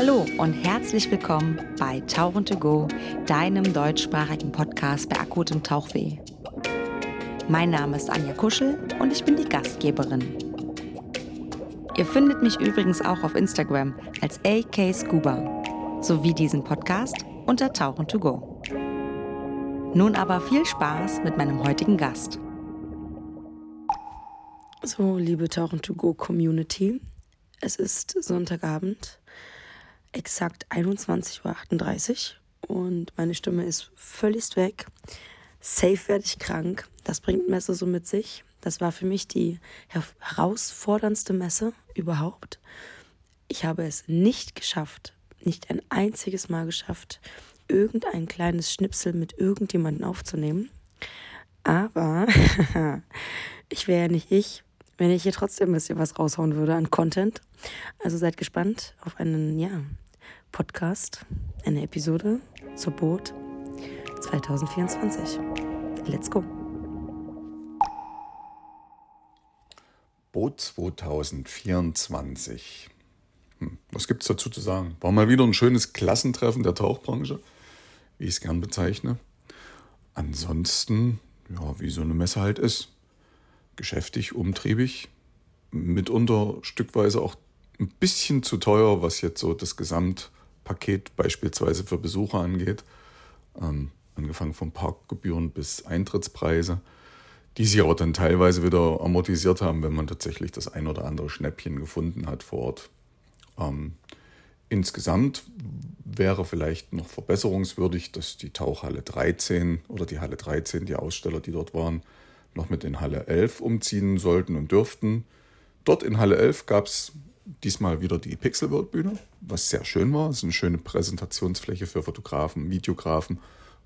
Hallo und herzlich willkommen bei Tauchen to Go, deinem deutschsprachigen Podcast bei akutem Tauchweh. Mein Name ist Anja Kuschel und ich bin die Gastgeberin. Ihr findet mich übrigens auch auf Instagram als AK Scuba sowie diesen Podcast unter Tauchen to Go. Nun aber viel Spaß mit meinem heutigen Gast. So, liebe Tauchen to Go Community, es ist Sonntagabend, exakt 21.38 Uhr und meine Stimme ist völlig weg. Safe werde ich krank. Das bringt Messe so mit sich. Das war für mich die herausforderndste Messe überhaupt. Ich habe es nicht geschafft, nicht ein einziges Mal geschafft, irgendein kleines Schnipsel mit irgendjemandem aufzunehmen. Aber ich wäre ja nicht ich, wenn ich hier trotzdem ein bisschen was raushauen würde an Content. Also seid gespannt auf einen, ja, Podcast, eine Episode zur Boot 2024. Let's go. Boot 2024. Hm, was gibt es dazu zu sagen? War mal wieder ein schönes Klassentreffen der Tauchbranche, wie ich es gern bezeichne. Ansonsten, ja, wie so eine Messe halt ist geschäftig, umtriebig, mitunter stückweise auch ein bisschen zu teuer, was jetzt so das Gesamtpaket beispielsweise für Besucher angeht. Ähm, angefangen von Parkgebühren bis Eintrittspreise, die sich aber dann teilweise wieder amortisiert haben, wenn man tatsächlich das ein oder andere Schnäppchen gefunden hat vor Ort. Ähm, insgesamt wäre vielleicht noch verbesserungswürdig, dass die Tauchhalle 13 oder die Halle 13, die Aussteller, die dort waren, noch mit in Halle 11 umziehen sollten und dürften. Dort in Halle 11 gab es diesmal wieder die Pixelworld Bühne, was sehr schön war. Es ist eine schöne Präsentationsfläche für Fotografen, Videografen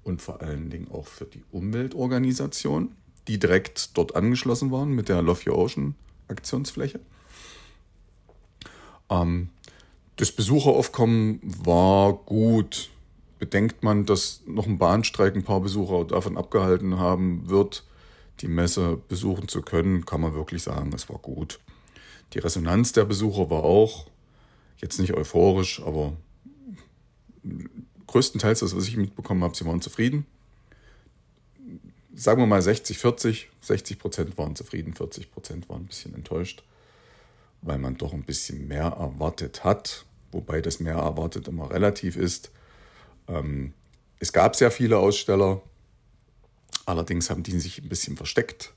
und vor allen Dingen auch für die Umweltorganisation, die direkt dort angeschlossen waren mit der Love Your Ocean Aktionsfläche. Ähm, das Besucheraufkommen war gut. Bedenkt man, dass noch ein Bahnstreik ein paar Besucher davon abgehalten haben wird, die Messe besuchen zu können, kann man wirklich sagen, es war gut. Die Resonanz der Besucher war auch jetzt nicht euphorisch, aber größtenteils das, was ich mitbekommen habe, sie waren zufrieden. Sagen wir mal 60, 40. 60 Prozent waren zufrieden, 40 Prozent waren ein bisschen enttäuscht, weil man doch ein bisschen mehr erwartet hat, wobei das mehr erwartet immer relativ ist. Ähm, es gab sehr viele Aussteller, Allerdings haben die sich ein bisschen versteckt.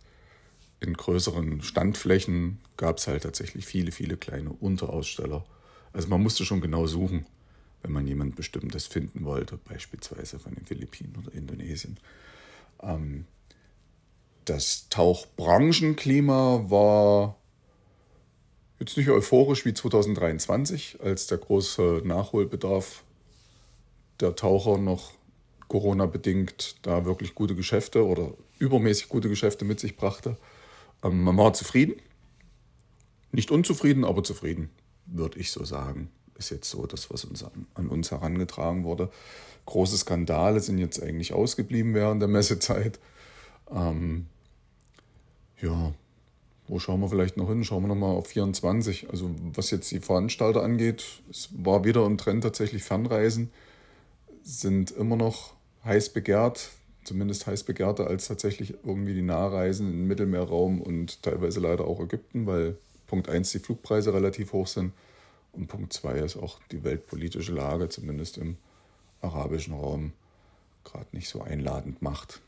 In größeren Standflächen gab es halt tatsächlich viele, viele kleine Unteraussteller. Also man musste schon genau suchen, wenn man jemand Bestimmtes finden wollte, beispielsweise von den Philippinen oder Indonesien. Ähm, das Tauchbranchenklima war jetzt nicht euphorisch wie 2023, als der große Nachholbedarf der Taucher noch Corona-bedingt da wirklich gute Geschäfte oder übermäßig gute Geschäfte mit sich brachte. Ähm, man war zufrieden. Nicht unzufrieden, aber zufrieden, würde ich so sagen. Ist jetzt so das, was uns an, an uns herangetragen wurde. Große Skandale sind jetzt eigentlich ausgeblieben während der Messezeit. Ähm, ja, wo schauen wir vielleicht noch hin? Schauen wir nochmal auf 24. Also was jetzt die Veranstalter angeht, es war wieder im Trend tatsächlich Fernreisen, sind immer noch heiß begehrt, zumindest heiß begehrter als tatsächlich irgendwie die Nahreisen im Mittelmeerraum und teilweise leider auch Ägypten, weil Punkt 1 die Flugpreise relativ hoch sind und Punkt 2 ist auch die weltpolitische Lage, zumindest im arabischen Raum, gerade nicht so einladend macht.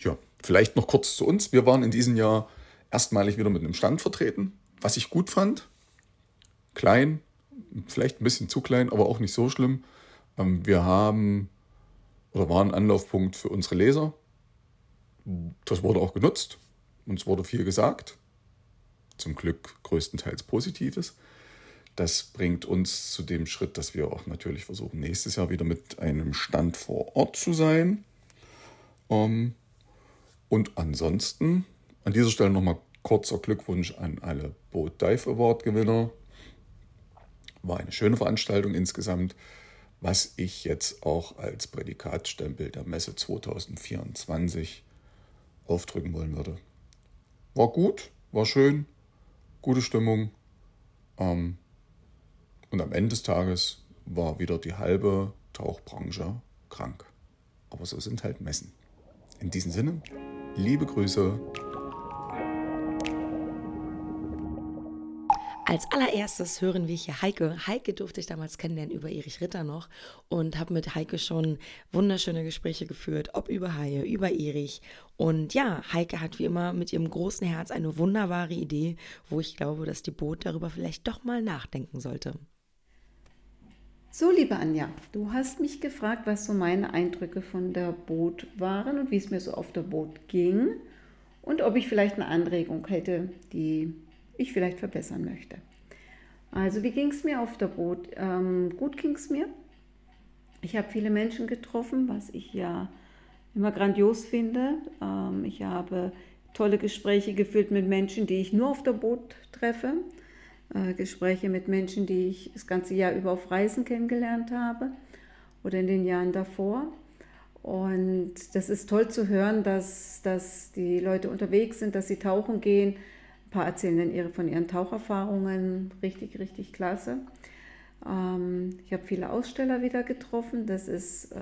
Ja, vielleicht noch kurz zu uns. Wir waren in diesem Jahr erstmalig wieder mit einem Stand vertreten, was ich gut fand. Klein, vielleicht ein bisschen zu klein, aber auch nicht so schlimm. Ähm, wir haben oder war ein Anlaufpunkt für unsere Leser. Das wurde auch genutzt. Uns wurde viel gesagt. Zum Glück größtenteils Positives. Das bringt uns zu dem Schritt, dass wir auch natürlich versuchen, nächstes Jahr wieder mit einem Stand vor Ort zu sein. Ähm, und ansonsten an dieser Stelle nochmal kurzer Glückwunsch an alle Boat Dive Award Gewinner. War eine schöne Veranstaltung insgesamt was ich jetzt auch als Prädikatstempel der Messe 2024 aufdrücken wollen würde. War gut, war schön, gute Stimmung. Ähm, Und am Ende des Tages war wieder die halbe Tauchbranche krank. Aber so sind halt Messen. In diesem Sinne, liebe Grüße, Als allererstes hören wir hier Heike. Heike durfte ich damals kennenlernen über Erich Ritter noch und habe mit Heike schon wunderschöne Gespräche geführt, ob über Haie, über Erich. Und ja, Heike hat wie immer mit ihrem großen Herz eine wunderbare Idee, wo ich glaube, dass die Boot darüber vielleicht doch mal nachdenken sollte. So, liebe Anja, du hast mich gefragt, was so meine Eindrücke von der Boot waren und wie es mir so auf der Boot ging und ob ich vielleicht eine Anregung hätte, die ich vielleicht verbessern möchte. Also wie ging es mir auf der Boot? Ähm, gut ging es mir. Ich habe viele Menschen getroffen, was ich ja immer grandios finde. Ähm, ich habe tolle Gespräche geführt mit Menschen, die ich nur auf der Boot treffe. Äh, Gespräche mit Menschen, die ich das ganze Jahr über auf Reisen kennengelernt habe oder in den Jahren davor. Und das ist toll zu hören, dass, dass die Leute unterwegs sind, dass sie tauchen gehen, paar erzählen dann ihre, von ihren Taucherfahrungen. Richtig, richtig klasse. Ähm, ich habe viele Aussteller wieder getroffen. Das ist, äh,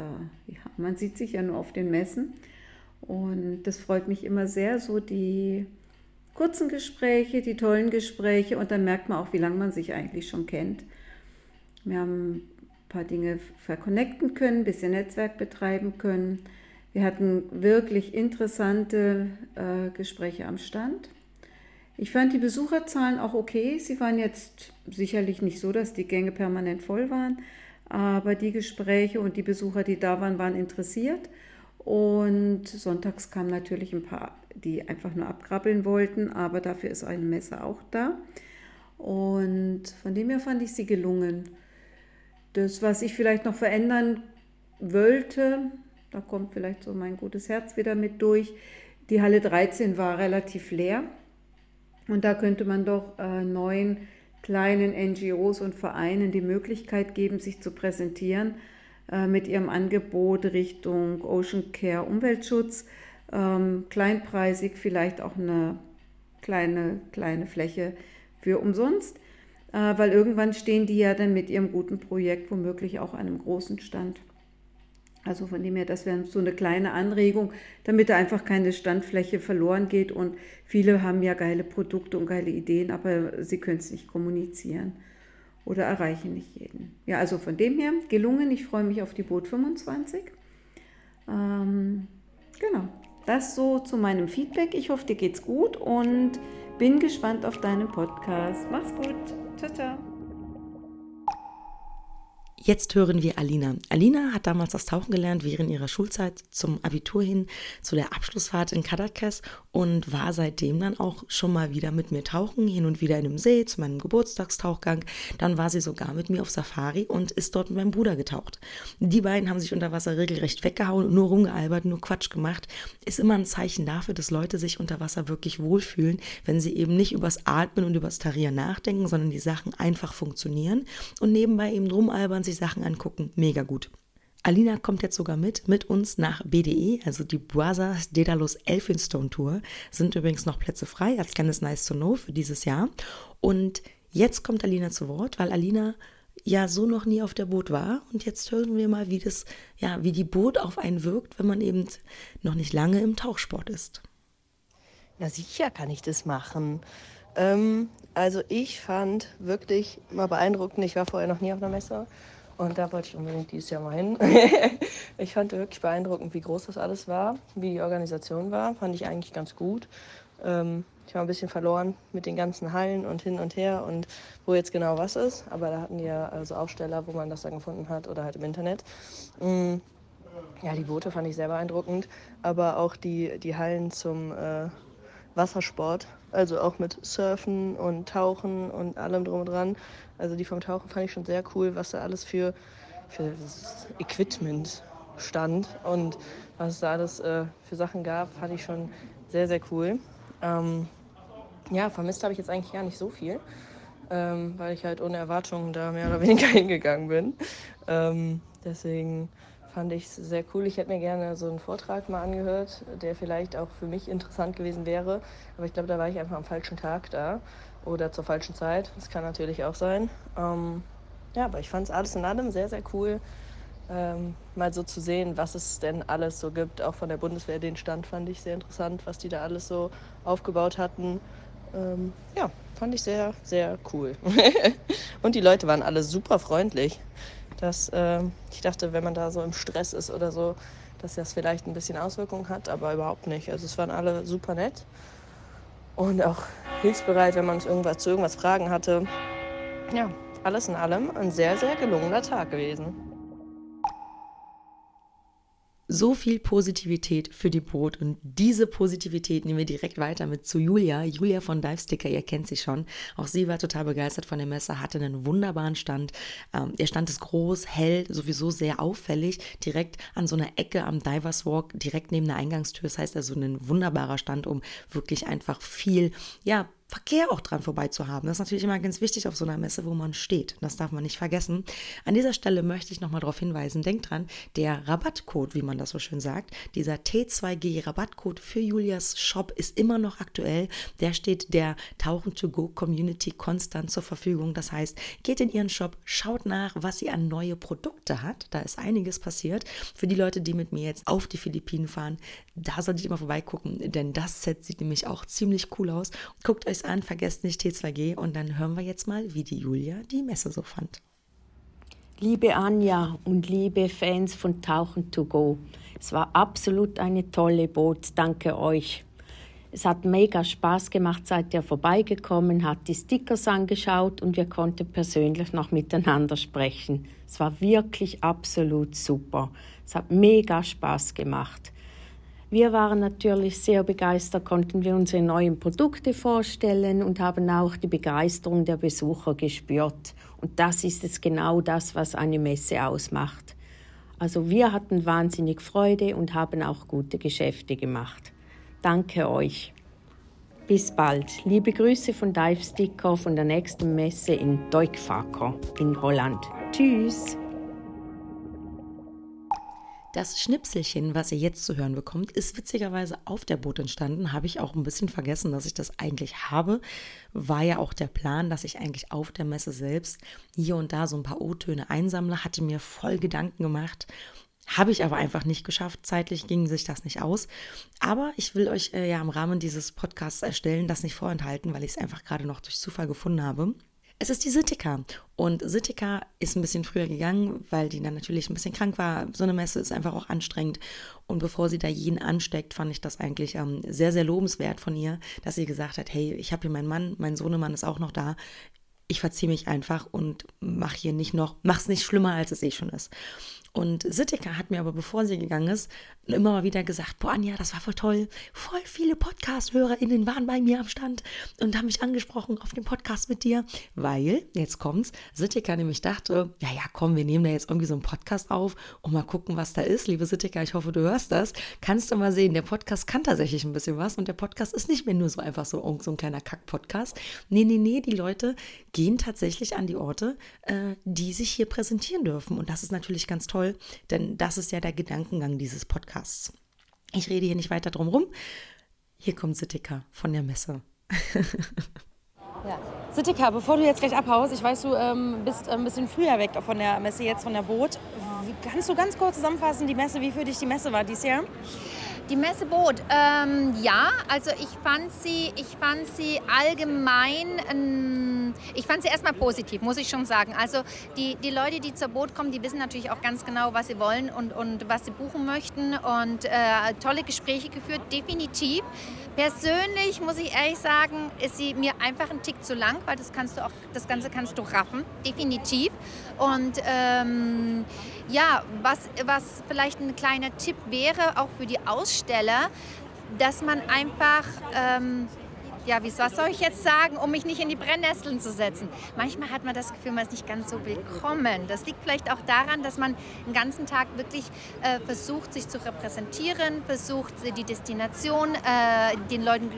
ja, man sieht sich ja nur auf den Messen. Und das freut mich immer sehr, so die kurzen Gespräche, die tollen Gespräche. Und dann merkt man auch, wie lange man sich eigentlich schon kennt. Wir haben ein paar Dinge verconnecten können, ein bisschen Netzwerk betreiben können. Wir hatten wirklich interessante äh, Gespräche am Stand. Ich fand die Besucherzahlen auch okay. Sie waren jetzt sicherlich nicht so, dass die Gänge permanent voll waren, aber die Gespräche und die Besucher, die da waren, waren interessiert. Und sonntags kamen natürlich ein paar, die einfach nur abkrabbeln wollten, aber dafür ist eine Messe auch da. Und von dem her fand ich sie gelungen. Das, was ich vielleicht noch verändern wollte, da kommt vielleicht so mein gutes Herz wieder mit durch. Die Halle 13 war relativ leer. Und da könnte man doch äh, neuen kleinen NGOs und Vereinen die Möglichkeit geben, sich zu präsentieren äh, mit ihrem Angebot Richtung Ocean Care Umweltschutz. Ähm, kleinpreisig vielleicht auch eine kleine, kleine Fläche für umsonst, äh, weil irgendwann stehen die ja dann mit ihrem guten Projekt womöglich auch an einem großen Stand. Also von dem her, das wäre so eine kleine Anregung, damit da einfach keine Standfläche verloren geht. Und viele haben ja geile Produkte und geile Ideen, aber sie können es nicht kommunizieren oder erreichen nicht jeden. Ja, also von dem her gelungen. Ich freue mich auf die Boot 25. Ähm, genau, das so zu meinem Feedback. Ich hoffe, dir geht's gut und bin gespannt auf deinen Podcast. Mach's gut. Ciao, ciao. Jetzt hören wir Alina. Alina hat damals das Tauchen gelernt während ihrer Schulzeit zum Abitur hin zu der Abschlussfahrt in Caracas und war seitdem dann auch schon mal wieder mit mir tauchen, hin und wieder in einem See zu meinem Geburtstagstauchgang. Dann war sie sogar mit mir auf Safari und ist dort mit meinem Bruder getaucht. Die beiden haben sich unter Wasser regelrecht weggehauen, nur rumgealbert, nur Quatsch gemacht. Ist immer ein Zeichen dafür, dass Leute sich unter Wasser wirklich wohlfühlen, wenn sie eben nicht übers Atmen und übers Tarieren nachdenken, sondern die Sachen einfach funktionieren und nebenbei eben rumalbern, sich Sachen angucken. Mega gut. Alina kommt jetzt sogar mit, mit uns nach BDE, also die Boisas Daedalus Elphinstone Tour. Sind übrigens noch Plätze frei, als kleines Nice to Know für dieses Jahr. Und jetzt kommt Alina zu Wort, weil Alina ja so noch nie auf der Boot war. Und jetzt hören wir mal, wie das, ja, wie die Boot auf einen wirkt, wenn man eben noch nicht lange im Tauchsport ist. Na sicher kann ich das machen. Ähm, also ich fand wirklich mal beeindruckend, ich war vorher noch nie auf einer Messe und da wollte ich unbedingt dieses Jahr mal hin. ich fand wirklich beeindruckend, wie groß das alles war, wie die Organisation war. Fand ich eigentlich ganz gut. Ähm, ich war ein bisschen verloren mit den ganzen Hallen und hin und her und wo jetzt genau was ist. Aber da hatten die ja also Aufsteller, wo man das dann gefunden hat oder halt im Internet. Mm, ja, die Boote fand ich sehr beeindruckend, aber auch die, die Hallen zum äh, Wassersport, also auch mit Surfen und Tauchen und allem drum und dran. Also die vom Tauchen fand ich schon sehr cool, was da alles für, für Equipment stand und was es da alles äh, für Sachen gab, fand ich schon sehr, sehr cool. Ähm, ja, vermisst habe ich jetzt eigentlich gar nicht so viel, ähm, weil ich halt ohne Erwartungen da mehr oder weniger hingegangen bin. Ähm, deswegen fand ich sehr cool. Ich hätte mir gerne so einen Vortrag mal angehört, der vielleicht auch für mich interessant gewesen wäre. Aber ich glaube, da war ich einfach am falschen Tag da oder zur falschen Zeit. Das kann natürlich auch sein. Ähm, ja, aber ich fand es alles in allem sehr, sehr cool, ähm, mal so zu sehen, was es denn alles so gibt. Auch von der Bundeswehr, den Stand fand ich sehr interessant, was die da alles so aufgebaut hatten. Ähm, ja, fand ich sehr, sehr cool. und die Leute waren alle super freundlich. Das, ähm, ich dachte, wenn man da so im Stress ist oder so, dass das vielleicht ein bisschen Auswirkungen hat, aber überhaupt nicht. Also es waren alle super nett und auch hilfsbereit, wenn man uns irgendwas zu irgendwas Fragen hatte. Ja, alles in allem ein sehr, sehr gelungener Tag gewesen. So viel Positivität für die Boot und diese Positivität nehmen wir direkt weiter mit zu Julia. Julia von Divesticker, ihr kennt sie schon. Auch sie war total begeistert von der Messe, hatte einen wunderbaren Stand. Ähm, der Stand ist groß, hell, sowieso sehr auffällig, direkt an so einer Ecke am Divers Walk, direkt neben der Eingangstür. Das heißt also ein wunderbarer Stand, um wirklich einfach viel, ja, Verkehr auch dran vorbei zu haben. Das ist natürlich immer ganz wichtig auf so einer Messe, wo man steht. Das darf man nicht vergessen. An dieser Stelle möchte ich nochmal darauf hinweisen, denkt dran, der Rabattcode, wie man das so schön sagt, dieser T2G Rabattcode für Julias Shop ist immer noch aktuell. Der steht der Tauchen to Go Community konstant zur Verfügung. Das heißt, geht in ihren Shop, schaut nach, was sie an neue Produkte hat. Da ist einiges passiert. Für die Leute, die mit mir jetzt auf die Philippinen fahren, da solltet ihr mal vorbeigucken, denn das Set sieht nämlich auch ziemlich cool aus. Guckt euch an, vergesst nicht T2G und dann hören wir jetzt mal, wie die Julia die Messe so fand. Liebe Anja und liebe Fans von Tauchen to Go, es war absolut eine tolle Boot, danke euch. Es hat mega Spaß gemacht, seid ihr vorbeigekommen, hat die Stickers angeschaut und wir konnten persönlich noch miteinander sprechen. Es war wirklich absolut super. Es hat mega Spaß gemacht. Wir waren natürlich sehr begeistert, konnten wir unsere neuen Produkte vorstellen und haben auch die Begeisterung der Besucher gespürt. Und das ist es genau das, was eine Messe ausmacht. Also wir hatten wahnsinnig Freude und haben auch gute Geschäfte gemacht. Danke euch. Bis bald. Liebe Grüße von Dive Sticker von der nächsten Messe in Duikvaker in Holland. Tschüss. Das Schnipselchen, was ihr jetzt zu hören bekommt, ist witzigerweise auf der Boot entstanden. Habe ich auch ein bisschen vergessen, dass ich das eigentlich habe. War ja auch der Plan, dass ich eigentlich auf der Messe selbst hier und da so ein paar O-Töne einsammle. Hatte mir voll Gedanken gemacht. Habe ich aber einfach nicht geschafft. Zeitlich ging sich das nicht aus. Aber ich will euch äh, ja im Rahmen dieses Podcasts erstellen, das nicht vorenthalten, weil ich es einfach gerade noch durch Zufall gefunden habe. Es ist die Sitika. Und Sitika ist ein bisschen früher gegangen, weil die dann natürlich ein bisschen krank war. So eine Messe ist einfach auch anstrengend. Und bevor sie da jeden ansteckt, fand ich das eigentlich ähm, sehr, sehr lobenswert von ihr, dass sie gesagt hat, hey, ich habe hier meinen Mann, mein Sohnemann ist auch noch da. Ich verziehe mich einfach und mach hier nicht noch, mach's nicht schlimmer, als es eh schon ist. Und Sittika hat mir aber, bevor sie gegangen ist, immer mal wieder gesagt, boah Anja, das war voll toll. Voll viele Podcast-HörerInnen waren bei mir am Stand und haben mich angesprochen auf dem Podcast mit dir, weil, jetzt kommt's, Sittika nämlich dachte, ja, ja, komm, wir nehmen da jetzt irgendwie so einen Podcast auf und mal gucken, was da ist. Liebe Sittika, ich hoffe, du hörst das. Kannst du mal sehen, der Podcast kann tatsächlich ein bisschen was und der Podcast ist nicht mehr nur so einfach so, so ein kleiner Kack-Podcast. Nee, nee, nee, die Leute gehen tatsächlich an die Orte, äh, die sich hier präsentieren dürfen und das ist natürlich ganz toll toll, denn das ist ja der Gedankengang dieses Podcasts. Ich rede hier nicht weiter drum rum. Hier kommt Sittika von der Messe. ja. Sittika, bevor du jetzt gleich abhaust, ich weiß, du ähm, bist ein bisschen früher weg von der Messe, jetzt von der Boot. Kannst du ganz kurz zusammenfassen, die Messe, wie für dich die Messe war dieses Jahr? Die Messe Boot, ähm, ja, also ich fand sie, ich fand sie allgemein, ähm, ich fand sie erstmal positiv, muss ich schon sagen. Also die, die Leute, die zur Boot kommen, die wissen natürlich auch ganz genau, was sie wollen und, und was sie buchen möchten und äh, tolle Gespräche geführt, definitiv. Persönlich muss ich ehrlich sagen, ist sie mir einfach ein Tick zu lang, weil das kannst du auch, das Ganze kannst du raffen, definitiv. Und ähm, ja, was, was vielleicht ein kleiner Tipp wäre, auch für die Aussteller, dass man einfach, ähm, ja, wie, was soll ich jetzt sagen, um mich nicht in die Brennnesseln zu setzen? Manchmal hat man das Gefühl, man ist nicht ganz so willkommen. Das liegt vielleicht auch daran, dass man den ganzen Tag wirklich äh, versucht, sich zu repräsentieren, versucht, die Destination äh, den Leuten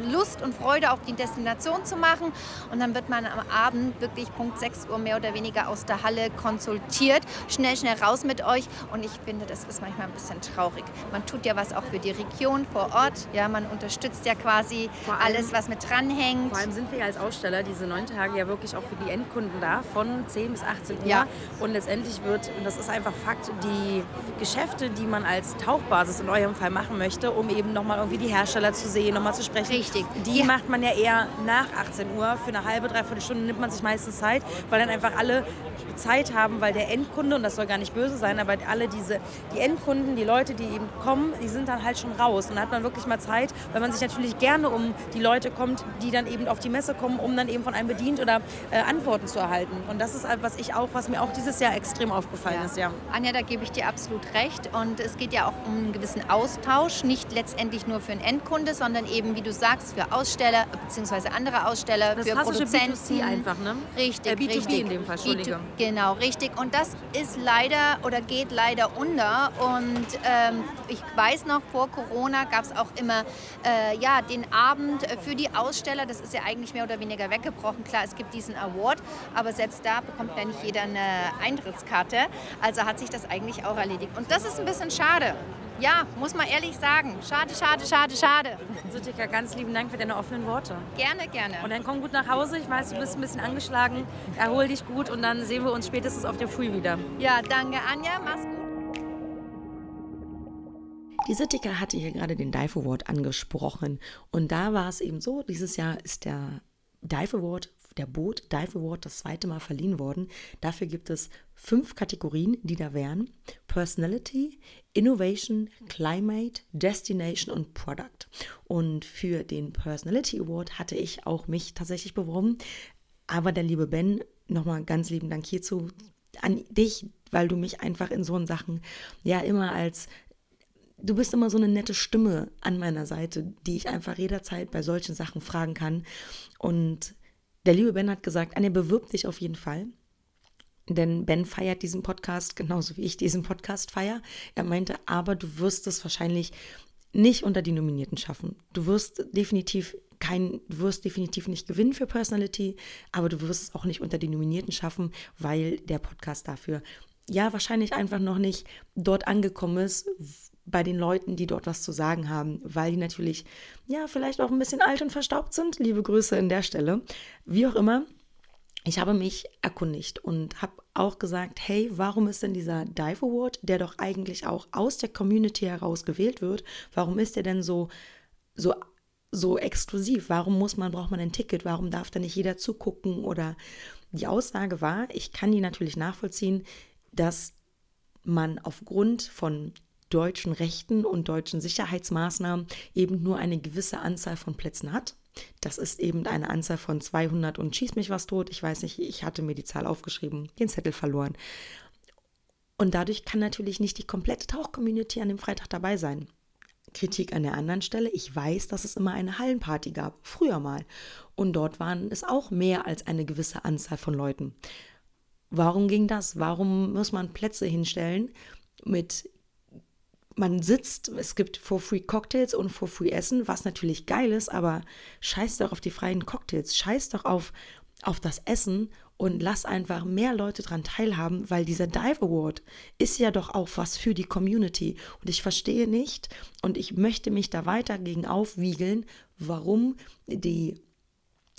Lust und Freude auf die Destination zu machen. Und dann wird man am Abend wirklich Punkt 6 Uhr mehr oder weniger aus der Halle konsultiert. Schnell, schnell raus mit euch. Und ich finde, das ist manchmal ein bisschen traurig. Man tut ja was auch für die Region vor Ort. Ja, man unterstützt ja quasi allem, alles, was mit dranhängt. Vor allem sind wir ja als Aussteller diese neun Tage ja wirklich auch für die Endkunden da, von 10 bis 18 Uhr. Ja. Und letztendlich wird, und das ist einfach Fakt, die Geschäfte, die man als Tauchbasis in eurem Fall machen möchte, um eben nochmal irgendwie die Hersteller zu sehen, nochmal zu sprechen. Richtig. Die ja. macht man ja eher nach 18 Uhr. Für eine halbe, dreiviertel Stunde nimmt man sich meistens Zeit, weil dann einfach alle Zeit haben, weil der Endkunde, und das soll gar nicht böse sein, aber alle diese, die Endkunden, die Leute, die eben kommen, die sind dann halt schon raus. Und dann hat man wirklich mal Zeit, weil man sich natürlich gerne um die Leute kommt, die dann eben auf die Messe kommen, um dann eben von einem bedient oder äh, Antworten zu erhalten. Und das ist was ich auch, was mir auch dieses Jahr extrem aufgefallen ja. ist, ja. Anja, da gebe ich dir absolut recht. Und es geht ja auch um einen gewissen Austausch, nicht letztendlich nur für einen Endkunde, sondern eben, wie du sagst, für Aussteller bzw. andere Aussteller, das für Produzenten. B2C einfach, ne? Richtig, äh, B2B richtig. in dem Fall, Entschuldige. Genau, richtig. Und das ist leider oder geht leider unter. Und ähm, ich weiß noch, vor Corona gab es auch immer äh, ja, den Abend für die Aussteller. Das ist ja eigentlich mehr oder weniger weggebrochen. Klar, es gibt diesen Award, aber selbst da bekommt ja nicht jeder eine Eintrittskarte. Also hat sich das eigentlich auch erledigt. Und das ist ein bisschen schade. Ja, muss man ehrlich sagen. Schade, schade, schade, schade. Sutika, ganz lieben Dank für deine offenen Worte. Gerne, gerne. Und dann komm gut nach Hause. Ich weiß, du bist ein bisschen angeschlagen. Erhol dich gut und dann sehen wir uns spätestens auf der Früh wieder. Ja, danke, Anja. Mach's gut. Die Sittika hatte hier gerade den Dive Award angesprochen. Und da war es eben so, dieses Jahr ist der Dive Award der Boot Dive Award das zweite Mal verliehen worden. Dafür gibt es fünf Kategorien, die da wären: Personality, Innovation, Climate, Destination und Product. Und für den Personality Award hatte ich auch mich tatsächlich beworben. Aber der liebe Ben, nochmal ganz lieben Dank hierzu an dich, weil du mich einfach in so Sachen ja immer als du bist immer so eine nette Stimme an meiner Seite, die ich einfach jederzeit bei solchen Sachen fragen kann. Und der liebe Ben hat gesagt, Anja, bewirb dich auf jeden Fall. Denn Ben feiert diesen Podcast genauso wie ich diesen Podcast feiere. Er meinte, aber du wirst es wahrscheinlich nicht unter die Nominierten schaffen. Du wirst definitiv kein, du wirst definitiv nicht gewinnen für Personality, aber du wirst es auch nicht unter die Nominierten schaffen, weil der Podcast dafür ja wahrscheinlich einfach noch nicht dort angekommen ist, bei den Leuten, die dort was zu sagen haben, weil die natürlich, ja, vielleicht auch ein bisschen alt und verstaubt sind. Liebe Grüße in der Stelle. Wie auch immer, ich habe mich erkundigt und habe auch gesagt, hey, warum ist denn dieser Dive Award, der doch eigentlich auch aus der Community heraus gewählt wird, warum ist der denn so, so, so exklusiv? Warum muss man, braucht man ein Ticket? Warum darf da nicht jeder zugucken? Oder die Aussage war, ich kann die natürlich nachvollziehen, dass man aufgrund von deutschen Rechten und deutschen Sicherheitsmaßnahmen eben nur eine gewisse Anzahl von Plätzen hat. Das ist eben eine Anzahl von 200 und schieß mich was tot. Ich weiß nicht, ich hatte mir die Zahl aufgeschrieben, den Zettel verloren. Und dadurch kann natürlich nicht die komplette Tauch-Community an dem Freitag dabei sein. Kritik an der anderen Stelle. Ich weiß, dass es immer eine Hallenparty gab, früher mal. Und dort waren es auch mehr als eine gewisse Anzahl von Leuten. Warum ging das? Warum muss man Plätze hinstellen mit man sitzt, es gibt for free Cocktails und for free Essen, was natürlich geil ist, aber scheiß doch auf die freien Cocktails, scheiß doch auf, auf das Essen und lass einfach mehr Leute daran teilhaben, weil dieser Dive Award ist ja doch auch was für die Community. Und ich verstehe nicht und ich möchte mich da weiter gegen aufwiegeln, warum die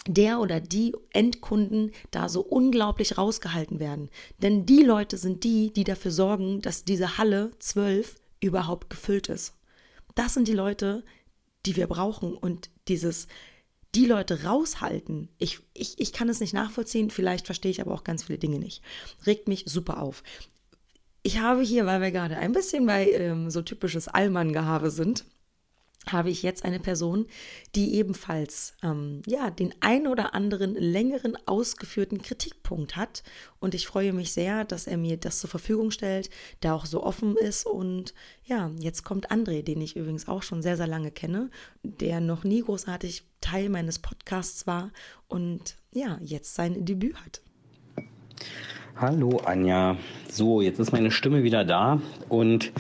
der oder die Endkunden da so unglaublich rausgehalten werden. Denn die Leute sind die, die dafür sorgen, dass diese Halle 12 überhaupt gefüllt ist. Das sind die Leute, die wir brauchen und dieses die Leute raushalten, ich, ich, ich kann es nicht nachvollziehen, vielleicht verstehe ich aber auch ganz viele Dinge nicht. Regt mich super auf. Ich habe hier, weil wir gerade ein bisschen bei ähm, so typisches Allmann-Gehabe sind, habe ich jetzt eine Person, die ebenfalls ähm, ja, den ein oder anderen längeren ausgeführten Kritikpunkt hat. Und ich freue mich sehr, dass er mir das zur Verfügung stellt, der auch so offen ist. Und ja, jetzt kommt André, den ich übrigens auch schon sehr, sehr lange kenne, der noch nie großartig Teil meines Podcasts war und ja, jetzt sein Debüt hat. Hallo Anja. So, jetzt ist meine Stimme wieder da und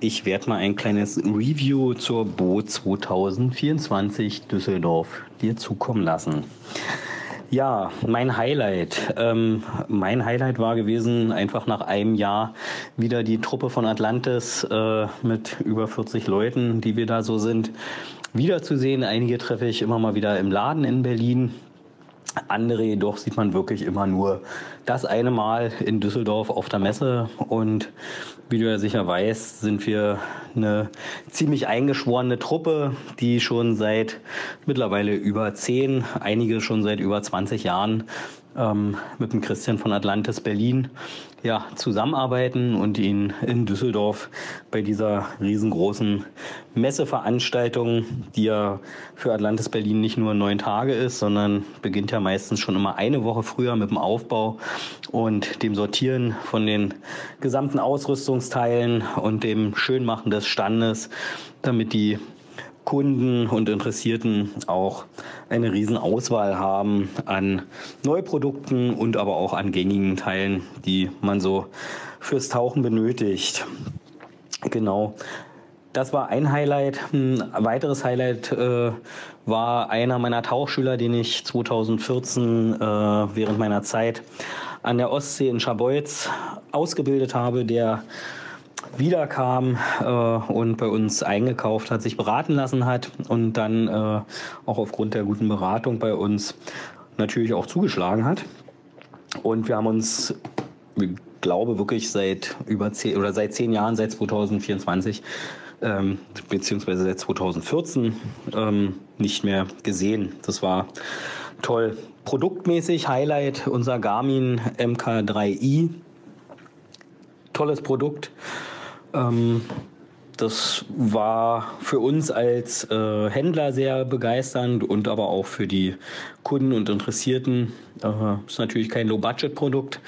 ich werde mal ein kleines Review zur Boot 2024 Düsseldorf dir zukommen lassen. Ja, mein Highlight. Ähm, mein Highlight war gewesen, einfach nach einem Jahr wieder die Truppe von Atlantis äh, mit über 40 Leuten, die wir da so sind, wiederzusehen. Einige treffe ich immer mal wieder im Laden in Berlin. Andere jedoch sieht man wirklich immer nur das eine Mal in Düsseldorf auf der Messe. Und wie du ja sicher weißt, sind wir eine ziemlich eingeschworene Truppe, die schon seit mittlerweile über zehn, einige schon seit über 20 Jahren ähm, mit dem Christian von Atlantis Berlin ja, zusammenarbeiten und ihn in Düsseldorf bei dieser riesengroßen Messeveranstaltung, die ja für Atlantis Berlin nicht nur neun Tage ist, sondern beginnt ja meistens schon immer eine Woche früher mit dem Aufbau und dem Sortieren von den gesamten Ausrüstungsteilen und dem Schönmachen des Standes, damit die Kunden und Interessierten auch eine riesen Auswahl haben an Neuprodukten und aber auch an gängigen Teilen, die man so fürs Tauchen benötigt. Genau. Das war ein Highlight. Ein weiteres Highlight äh, war einer meiner Tauchschüler, den ich 2014 äh, während meiner Zeit an der Ostsee in Scharbeutz ausgebildet habe, der wiederkam äh, und bei uns eingekauft hat, sich beraten lassen hat und dann äh, auch aufgrund der guten Beratung bei uns natürlich auch zugeschlagen hat. Und wir haben uns, ich glaube wirklich seit über zehn oder seit zehn Jahren, seit 2024 ähm, beziehungsweise seit 2014 ähm, nicht mehr gesehen. Das war toll. Produktmäßig Highlight unser Garmin MK3i. Tolles Produkt. Ähm, das war für uns als äh, Händler sehr begeisternd und aber auch für die Kunden und Interessierten. Äh, ist natürlich kein Low-Budget-Produkt.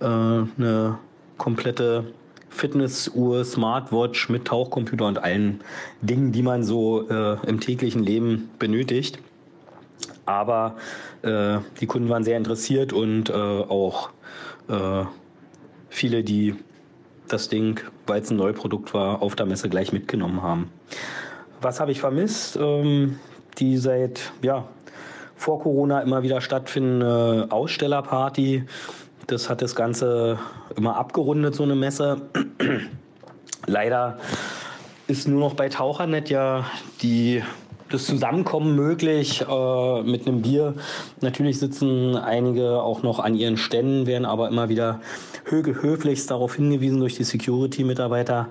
Äh, eine komplette Fitnessuhr, Smartwatch mit Tauchcomputer und allen Dingen, die man so äh, im täglichen Leben benötigt. Aber äh, die Kunden waren sehr interessiert und äh, auch äh, viele, die das Ding, weil es ein Neuprodukt war, auf der Messe gleich mitgenommen haben. Was habe ich vermisst? Ähm, die seit ja, vor Corona immer wieder stattfindende Ausstellerparty. Das hat das Ganze immer abgerundet, so eine Messe. Leider ist nur noch bei Tauchernet ja die das Zusammenkommen möglich äh, mit einem Bier. Natürlich sitzen einige auch noch an ihren Ständen, werden aber immer wieder hö höflichst darauf hingewiesen durch die Security-Mitarbeiter,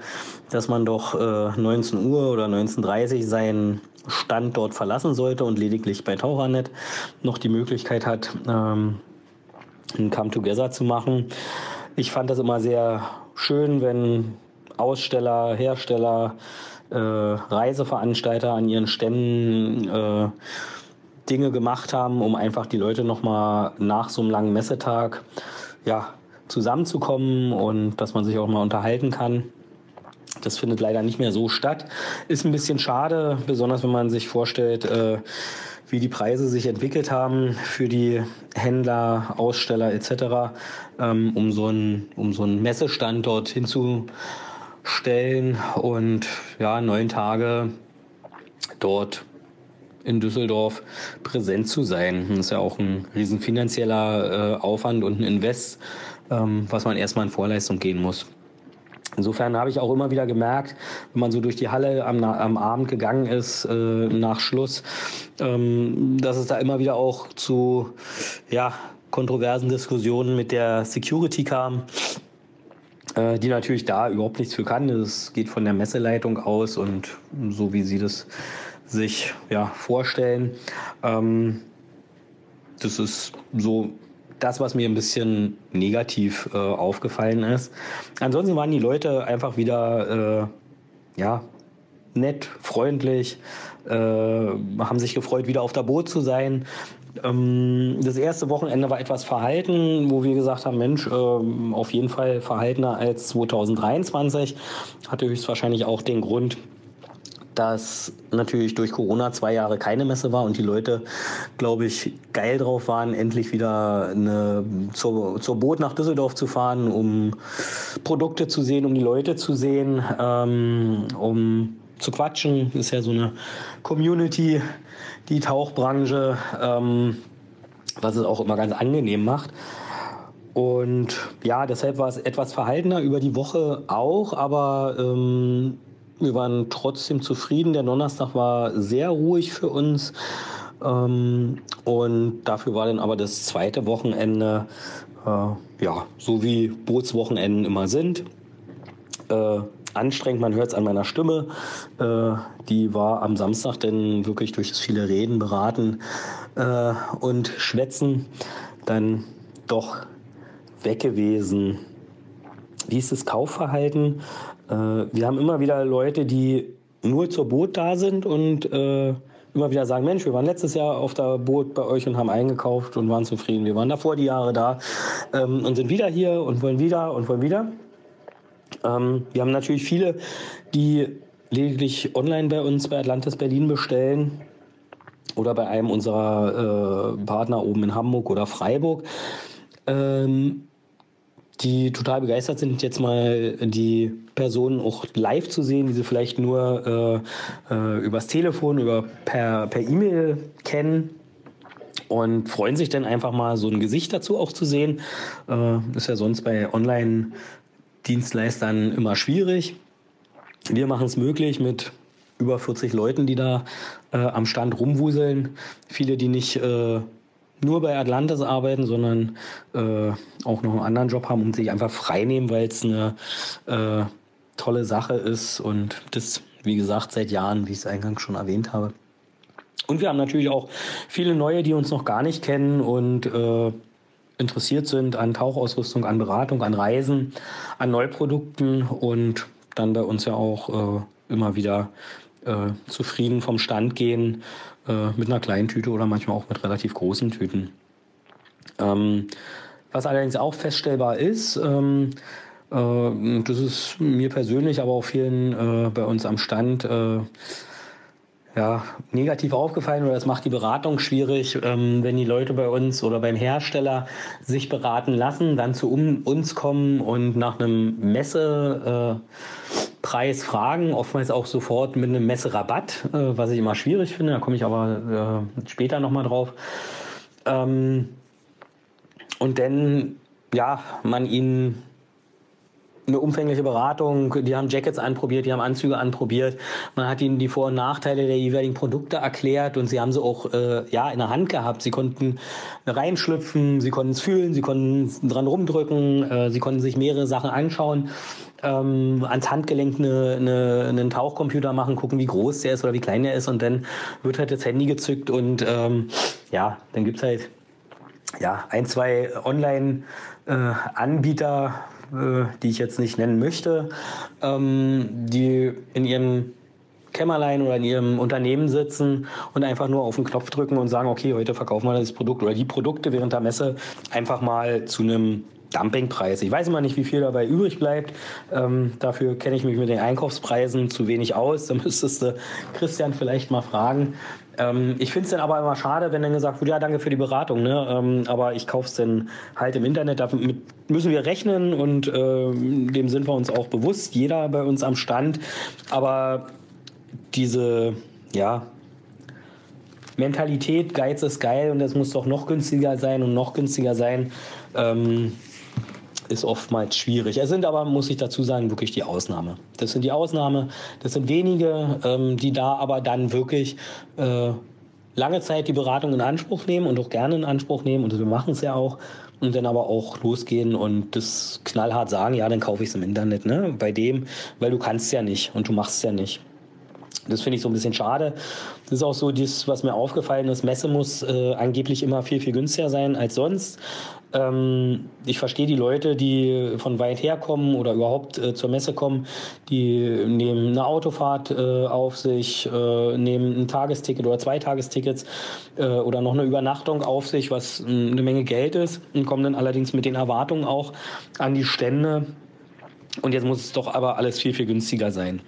dass man doch äh, 19 Uhr oder 19.30 Uhr seinen Stand dort verlassen sollte und lediglich bei Tauchernet noch die Möglichkeit hat, ähm, ein Come Together zu machen. Ich fand das immer sehr schön, wenn Aussteller, Hersteller, äh, Reiseveranstalter an ihren Ständen äh, Dinge gemacht haben, um einfach die Leute nochmal nach so einem langen Messetag ja, zusammenzukommen und dass man sich auch mal unterhalten kann. Das findet leider nicht mehr so statt. Ist ein bisschen schade, besonders wenn man sich vorstellt, äh, wie die Preise sich entwickelt haben für die Händler, Aussteller etc., ähm, um, so einen, um so einen Messestand dort hinzu stellen und ja, neun Tage dort in Düsseldorf präsent zu sein. Das ist ja auch ein riesen finanzieller äh, Aufwand und ein Invest, ähm, was man erstmal in Vorleistung gehen muss. Insofern habe ich auch immer wieder gemerkt, wenn man so durch die Halle am, am Abend gegangen ist, äh, nach Schluss, ähm, dass es da immer wieder auch zu ja, kontroversen Diskussionen mit der Security kam die natürlich da überhaupt nichts für kann. Es geht von der Messeleitung aus und so wie sie das sich ja, vorstellen. Ähm, das ist so das, was mir ein bisschen negativ äh, aufgefallen ist. Ansonsten waren die Leute einfach wieder äh, ja, nett, freundlich, äh, haben sich gefreut, wieder auf der Boot zu sein. Ähm, das erste Wochenende war etwas verhalten, wo wir gesagt haben, Mensch, ähm, auf jeden Fall verhaltener als 2023. Hatte höchstwahrscheinlich auch den Grund, dass natürlich durch Corona zwei Jahre keine Messe war und die Leute, glaube ich, geil drauf waren, endlich wieder eine, zur, zur Boot nach Düsseldorf zu fahren, um Produkte zu sehen, um die Leute zu sehen, ähm, um zu quatschen. Ist ja so eine Community, die Tauchbranche, ähm, was es auch immer ganz angenehm macht. Und ja, deshalb war es etwas verhaltener über die Woche auch, aber ähm, wir waren trotzdem zufrieden. Der Donnerstag war sehr ruhig für uns. Ähm, und dafür war dann aber das zweite Wochenende, äh, ja, so wie Bootswochenenden immer sind. Äh, anstrengend, man hört es an meiner Stimme. Äh, die war am Samstag dann wirklich durch das viele Reden, Beraten äh, und Schwätzen dann doch weg gewesen. Wie ist das Kaufverhalten? Äh, wir haben immer wieder Leute, die nur zur Boot da sind und äh, immer wieder sagen, Mensch, wir waren letztes Jahr auf der Boot bei euch und haben eingekauft und waren zufrieden. Wir waren davor die Jahre da ähm, und sind wieder hier und wollen wieder und wollen wieder. Ähm, wir haben natürlich viele, die lediglich online bei uns bei Atlantis Berlin bestellen oder bei einem unserer äh, Partner oben in Hamburg oder Freiburg. Ähm, die total begeistert sind, jetzt mal die Personen auch live zu sehen, die sie vielleicht nur äh, äh, übers Telefon, über per E-Mail kennen und freuen sich dann einfach mal so ein Gesicht dazu auch zu sehen. Äh, ist ja sonst bei Online-Dienstleistern immer schwierig. Wir machen es möglich mit über 40 Leuten, die da äh, am Stand rumwuseln. Viele, die nicht äh, nur bei Atlantis arbeiten, sondern äh, auch noch einen anderen Job haben und sich einfach frei nehmen, weil es eine äh, tolle Sache ist und das, wie gesagt, seit Jahren, wie ich es eingangs schon erwähnt habe. Und wir haben natürlich auch viele neue, die uns noch gar nicht kennen und äh, interessiert sind an Tauchausrüstung, an Beratung, an Reisen, an Neuprodukten und dann bei uns ja auch äh, immer wieder äh, zufrieden vom Stand gehen äh, mit einer kleinen Tüte oder manchmal auch mit relativ großen Tüten. Ähm, was allerdings auch feststellbar ist, ähm, äh, das ist mir persönlich, aber auch vielen äh, bei uns am Stand äh, ja, negativ aufgefallen oder es macht die Beratung schwierig, ähm, wenn die Leute bei uns oder beim Hersteller sich beraten lassen, dann zu um, uns kommen und nach einem Messe äh, fragen, oftmals auch sofort mit einem Messerabatt, äh, was ich immer schwierig finde. Da komme ich aber äh, später nochmal drauf. Ähm, und dann, ja, man ihnen eine umfängliche Beratung, die haben Jackets anprobiert, die haben Anzüge anprobiert, man hat ihnen die Vor- und Nachteile der jeweiligen Produkte erklärt und sie haben sie auch äh, ja, in der Hand gehabt. Sie konnten reinschlüpfen, sie konnten es fühlen, sie konnten dran rumdrücken, äh, sie konnten sich mehrere Sachen anschauen ähm, ans Handgelenk eine, eine, einen Tauchcomputer machen, gucken, wie groß der ist oder wie klein der ist und dann wird halt das Handy gezückt und ähm, ja, dann gibt's halt ja, ein, zwei Online-Anbieter, äh, die ich jetzt nicht nennen möchte, ähm, die in ihrem Kämmerlein oder in ihrem Unternehmen sitzen und einfach nur auf den Knopf drücken und sagen, okay, heute verkaufen wir das Produkt oder die Produkte während der Messe einfach mal zu einem Dumpingpreis. Ich weiß immer nicht, wie viel dabei übrig bleibt. Ähm, dafür kenne ich mich mit den Einkaufspreisen zu wenig aus. Da müsstest du Christian vielleicht mal fragen. Ähm, ich finde es dann aber immer schade, wenn dann gesagt wird, ja, danke für die Beratung, ne? Ähm, aber ich kaufe es dann halt im Internet. Damit müssen wir rechnen und äh, dem sind wir uns auch bewusst, jeder bei uns am Stand. Aber diese, ja, Mentalität, Geiz ist geil und es muss doch noch günstiger sein und noch günstiger sein. Ähm, ist oftmals schwierig. Es sind aber, muss ich dazu sagen, wirklich die Ausnahme. Das sind die Ausnahme. Das sind wenige, ähm, die da aber dann wirklich äh, lange Zeit die Beratung in Anspruch nehmen und auch gerne in Anspruch nehmen. Und wir machen es ja auch. Und dann aber auch losgehen und das knallhart sagen, ja, dann kaufe ich es im Internet, ne? Bei dem, weil du kannst ja nicht und du machst es ja nicht. Das finde ich so ein bisschen schade. Das ist auch so das, was mir aufgefallen ist. Messe muss äh, angeblich immer viel, viel günstiger sein als sonst. Ähm, ich verstehe die Leute, die von weit her kommen oder überhaupt äh, zur Messe kommen, die nehmen eine Autofahrt äh, auf sich, äh, nehmen ein Tagesticket oder zwei Tagestickets äh, oder noch eine Übernachtung auf sich, was eine Menge Geld ist und kommen dann allerdings mit den Erwartungen auch an die Stände. Und jetzt muss es doch aber alles viel, viel günstiger sein.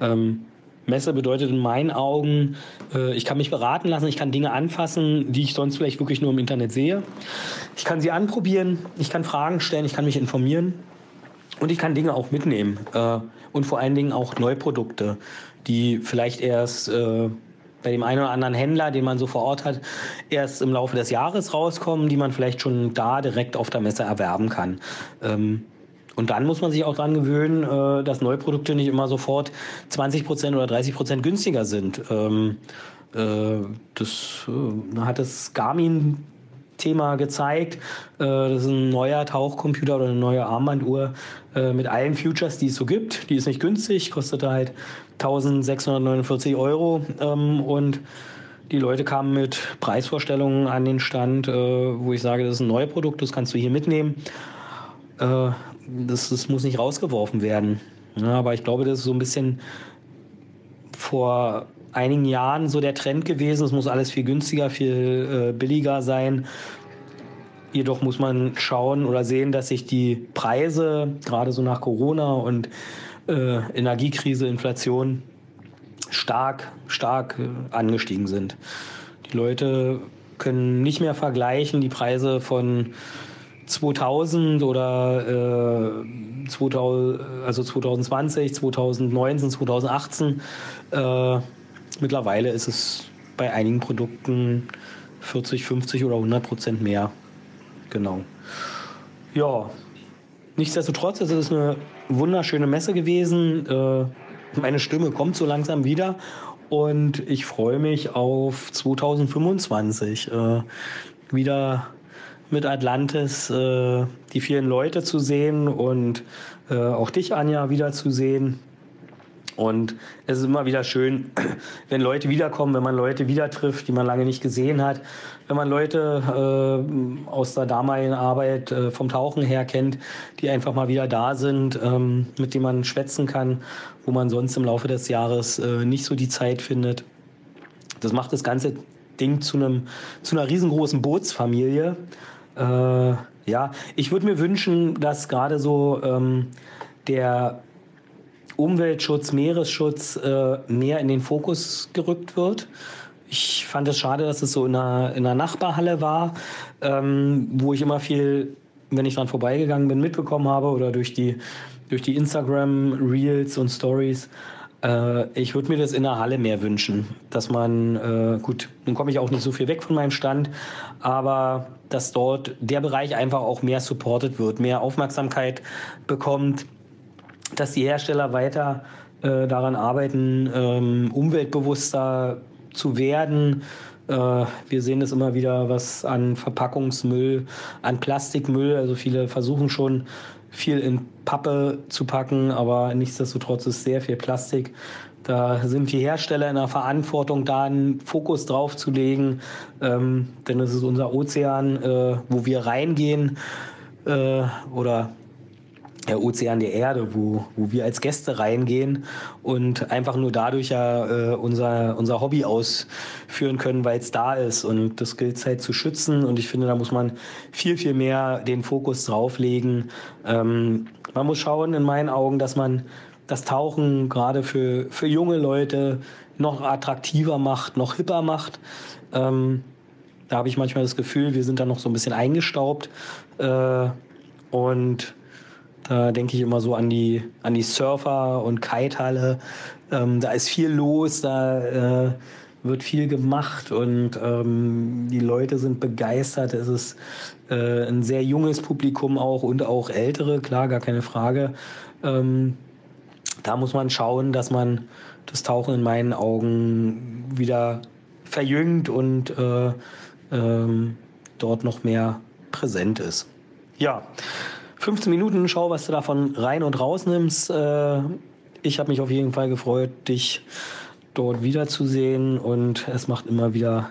Ähm, Messe bedeutet in meinen Augen, äh, ich kann mich beraten lassen, ich kann Dinge anfassen, die ich sonst vielleicht wirklich nur im Internet sehe. Ich kann sie anprobieren, ich kann Fragen stellen, ich kann mich informieren und ich kann Dinge auch mitnehmen. Äh, und vor allen Dingen auch Neuprodukte, die vielleicht erst äh, bei dem einen oder anderen Händler, den man so vor Ort hat, erst im Laufe des Jahres rauskommen, die man vielleicht schon da direkt auf der Messe erwerben kann. Ähm, und dann muss man sich auch daran gewöhnen, äh, dass Neuprodukte nicht immer sofort 20 Prozent oder 30 Prozent günstiger sind. Ähm, äh, das äh, hat das Garmin Thema gezeigt. Das ist ein neuer Tauchcomputer oder eine neue Armbanduhr mit allen Futures, die es so gibt. Die ist nicht günstig, kostet halt 1649 Euro ähm, und die Leute kamen mit Preisvorstellungen an den Stand, wo ich sage, das ist ein neues Produkt, das kannst du hier mitnehmen das, das muss nicht rausgeworfen werden. Ja, aber ich glaube, das ist so ein bisschen vor einigen Jahren so der Trend gewesen. Es muss alles viel günstiger, viel äh, billiger sein. Jedoch muss man schauen oder sehen, dass sich die Preise gerade so nach Corona und äh, Energiekrise, Inflation stark, stark äh, angestiegen sind. Die Leute können nicht mehr vergleichen die Preise von 2000 oder äh, 2000, also 2020, 2019, 2018. Äh, mittlerweile ist es bei einigen Produkten 40, 50 oder 100 Prozent mehr. Genau. Ja, nichtsdestotrotz, es ist eine wunderschöne Messe gewesen. Äh, meine Stimme kommt so langsam wieder und ich freue mich auf 2025. Äh, wieder mit Atlantis äh, die vielen Leute zu sehen und äh, auch dich, Anja, wiederzusehen. Und es ist immer wieder schön, wenn Leute wiederkommen, wenn man Leute wieder trifft, die man lange nicht gesehen hat, wenn man Leute äh, aus der damaligen Arbeit äh, vom Tauchen her kennt, die einfach mal wieder da sind, ähm, mit denen man schwätzen kann, wo man sonst im Laufe des Jahres äh, nicht so die Zeit findet. Das macht das ganze Ding zu einem zu einer riesengroßen Bootsfamilie. Äh, ja, ich würde mir wünschen, dass gerade so ähm, der Umweltschutz, Meeresschutz äh, mehr in den Fokus gerückt wird. Ich fand es schade, dass es so in einer, in einer Nachbarhalle war, ähm, wo ich immer viel, wenn ich dran vorbeigegangen bin, mitbekommen habe oder durch die, durch die Instagram-Reels und Stories. Äh, ich würde mir das in der Halle mehr wünschen, dass man, äh, gut, nun komme ich auch nicht so viel weg von meinem Stand, aber dass dort der Bereich einfach auch mehr supported wird, mehr Aufmerksamkeit bekommt, dass die Hersteller weiter äh, daran arbeiten, ähm, umweltbewusster zu werden. Äh, wir sehen das immer wieder, was an Verpackungsmüll, an Plastikmüll, also viele versuchen schon viel in Pappe zu packen, aber nichtsdestotrotz ist sehr viel Plastik. Da sind die Hersteller in der Verantwortung, da einen Fokus drauf zu legen, ähm, denn es ist unser Ozean, äh, wo wir reingehen äh, oder der Ozean der Erde, wo, wo wir als Gäste reingehen und einfach nur dadurch ja äh, unser, unser Hobby ausführen können, weil es da ist. Und das gilt halt zu schützen. Und ich finde, da muss man viel, viel mehr den Fokus drauflegen. Ähm, man muss schauen, in meinen Augen, dass man das Tauchen gerade für, für junge Leute noch attraktiver macht, noch hipper macht. Ähm, da habe ich manchmal das Gefühl, wir sind da noch so ein bisschen eingestaubt. Äh, und da denke ich immer so an die, an die Surfer- und Kitehalle. Ähm, da ist viel los, da äh, wird viel gemacht und ähm, die Leute sind begeistert. Es ist äh, ein sehr junges Publikum auch und auch ältere, klar, gar keine Frage. Ähm, da muss man schauen, dass man das Tauchen in meinen Augen wieder verjüngt und äh, ähm, dort noch mehr präsent ist. Ja, 15 Minuten, schau, was du davon rein und raus nimmst. Äh, ich habe mich auf jeden Fall gefreut, dich dort wiederzusehen und es macht immer wieder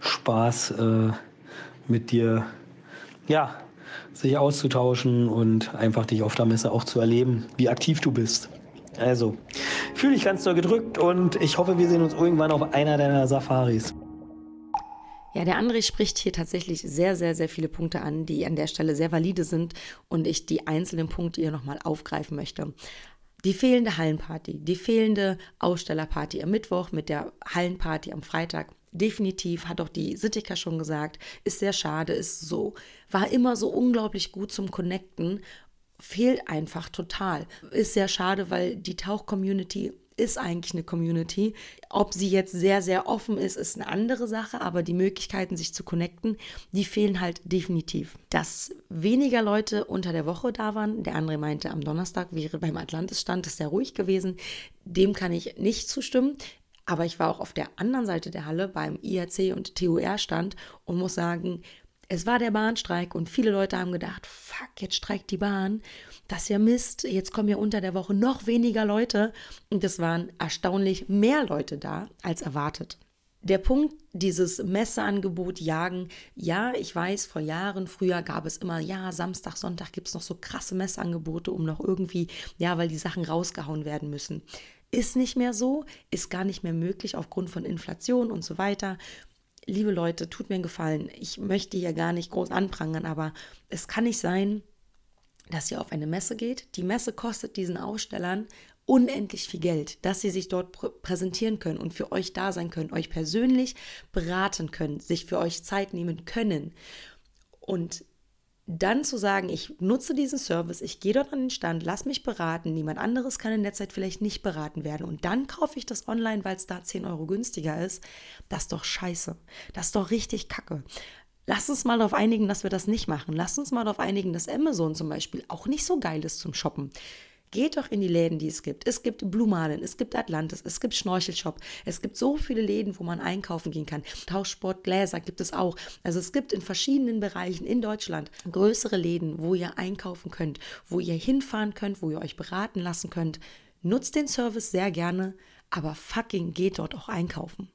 Spaß, äh, mit dir, ja, sich auszutauschen und einfach dich auf der Messe auch zu erleben, wie aktiv du bist. Also, fühle dich ganz doll gedrückt und ich hoffe, wir sehen uns irgendwann auf einer deiner Safaris. Ja, der André spricht hier tatsächlich sehr, sehr, sehr viele Punkte an, die an der Stelle sehr valide sind und ich die einzelnen Punkte hier nochmal aufgreifen möchte. Die fehlende Hallenparty, die fehlende Ausstellerparty am Mittwoch mit der Hallenparty am Freitag. Definitiv, hat auch die Sittika schon gesagt, ist sehr schade, ist so, war immer so unglaublich gut zum Connecten, fehlt einfach total. Ist sehr schade, weil die Tauch-Community ist eigentlich eine Community. Ob sie jetzt sehr, sehr offen ist, ist eine andere Sache, aber die Möglichkeiten, sich zu connecten, die fehlen halt definitiv. Dass weniger Leute unter der Woche da waren, der andere meinte, am Donnerstag wäre beim Atlantis-Stand es sehr ruhig gewesen, dem kann ich nicht zustimmen. Aber ich war auch auf der anderen Seite der Halle beim IAC und TUR-Stand und muss sagen, es war der Bahnstreik und viele Leute haben gedacht, fuck, jetzt streikt die Bahn. Das ist ja Mist. Jetzt kommen ja unter der Woche noch weniger Leute. Und es waren erstaunlich mehr Leute da als erwartet. Der Punkt, dieses Messeangebot jagen, ja, ich weiß, vor Jahren, früher gab es immer, ja, Samstag, Sonntag gibt es noch so krasse Messeangebote, um noch irgendwie, ja, weil die Sachen rausgehauen werden müssen. Ist nicht mehr so, ist gar nicht mehr möglich aufgrund von Inflation und so weiter liebe Leute, tut mir einen Gefallen. Ich möchte hier gar nicht groß anprangern, aber es kann nicht sein, dass ihr auf eine Messe geht. Die Messe kostet diesen Ausstellern unendlich viel Geld, dass sie sich dort pr präsentieren können und für euch da sein können, euch persönlich beraten können, sich für euch Zeit nehmen können. Und dann zu sagen, ich nutze diesen Service, ich gehe dort an den Stand, lass mich beraten, niemand anderes kann in der Zeit vielleicht nicht beraten werden und dann kaufe ich das online, weil es da 10 Euro günstiger ist, das ist doch scheiße. Das ist doch richtig kacke. Lass uns mal darauf einigen, dass wir das nicht machen. Lass uns mal darauf einigen, dass Amazon zum Beispiel auch nicht so geil ist zum Shoppen. Geht doch in die Läden, die es gibt. Es gibt Blumanen, es gibt Atlantis, es gibt Schnorchelshop. Es gibt so viele Läden, wo man einkaufen gehen kann. Tauschsport, Gläser gibt es auch. Also es gibt in verschiedenen Bereichen in Deutschland größere Läden, wo ihr einkaufen könnt, wo ihr hinfahren könnt, wo ihr euch beraten lassen könnt. Nutzt den Service sehr gerne, aber fucking geht dort auch einkaufen.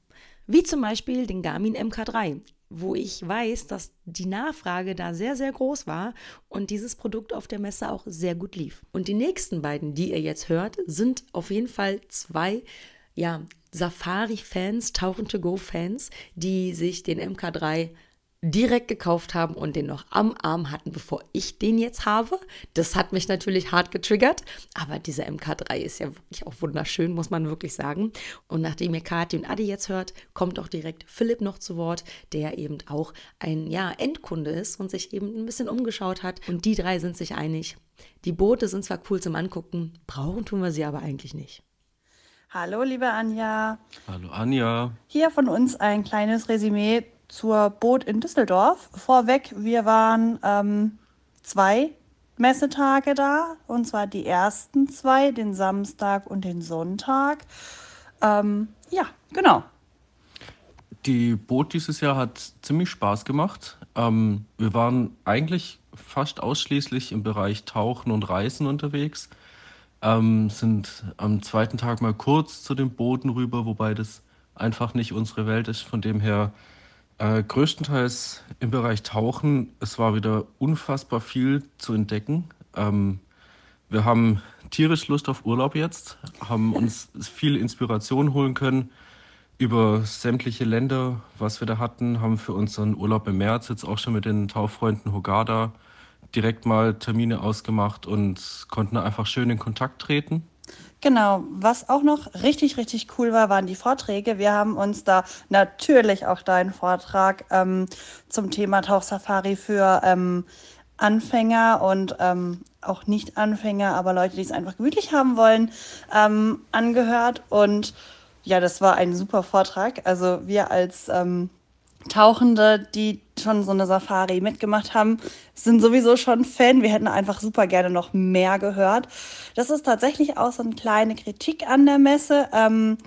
Wie zum Beispiel den Garmin MK3 wo ich weiß, dass die Nachfrage da sehr, sehr groß war und dieses Produkt auf der Messe auch sehr gut lief. Und die nächsten beiden, die ihr jetzt hört, sind auf jeden Fall zwei, ja, Safari-Fans, Tauchen-to-Go-Fans, die sich den MK3 direkt gekauft haben und den noch am Arm hatten, bevor ich den jetzt habe. Das hat mich natürlich hart getriggert, aber dieser MK3 ist ja wirklich auch wunderschön, muss man wirklich sagen. Und nachdem ihr Kathi und Adi jetzt hört, kommt auch direkt Philipp noch zu Wort, der eben auch ein ja, Endkunde ist und sich eben ein bisschen umgeschaut hat. Und die drei sind sich einig. Die Boote sind zwar cool zum Angucken, brauchen tun wir sie aber eigentlich nicht. Hallo, liebe Anja. Hallo, Anja. Hier von uns ein kleines Resümee zur Boot in Düsseldorf. Vorweg, wir waren ähm, zwei Messetage da, und zwar die ersten zwei, den Samstag und den Sonntag. Ähm, ja, genau. Die Boot dieses Jahr hat ziemlich Spaß gemacht. Ähm, wir waren eigentlich fast ausschließlich im Bereich Tauchen und Reisen unterwegs. Ähm, sind am zweiten Tag mal kurz zu den Booten rüber, wobei das einfach nicht unsere Welt ist. Von dem her äh, größtenteils im Bereich Tauchen. Es war wieder unfassbar viel zu entdecken. Ähm, wir haben tierisch Lust auf Urlaub jetzt, haben uns viel Inspiration holen können über sämtliche Länder, was wir da hatten, haben für unseren Urlaub im März jetzt auch schon mit den Tauffreunden Hogada direkt mal Termine ausgemacht und konnten einfach schön in Kontakt treten. Genau, was auch noch richtig, richtig cool war, waren die Vorträge. Wir haben uns da natürlich auch deinen Vortrag ähm, zum Thema Tauchsafari für ähm, Anfänger und ähm, auch Nicht-Anfänger, aber Leute, die es einfach gemütlich haben wollen, ähm, angehört. Und ja, das war ein super Vortrag. Also wir als ähm, Tauchende, die schon so eine Safari mitgemacht haben, sind sowieso schon Fan. Wir hätten einfach super gerne noch mehr gehört. Das ist tatsächlich auch so eine kleine Kritik an der Messe. Ähm,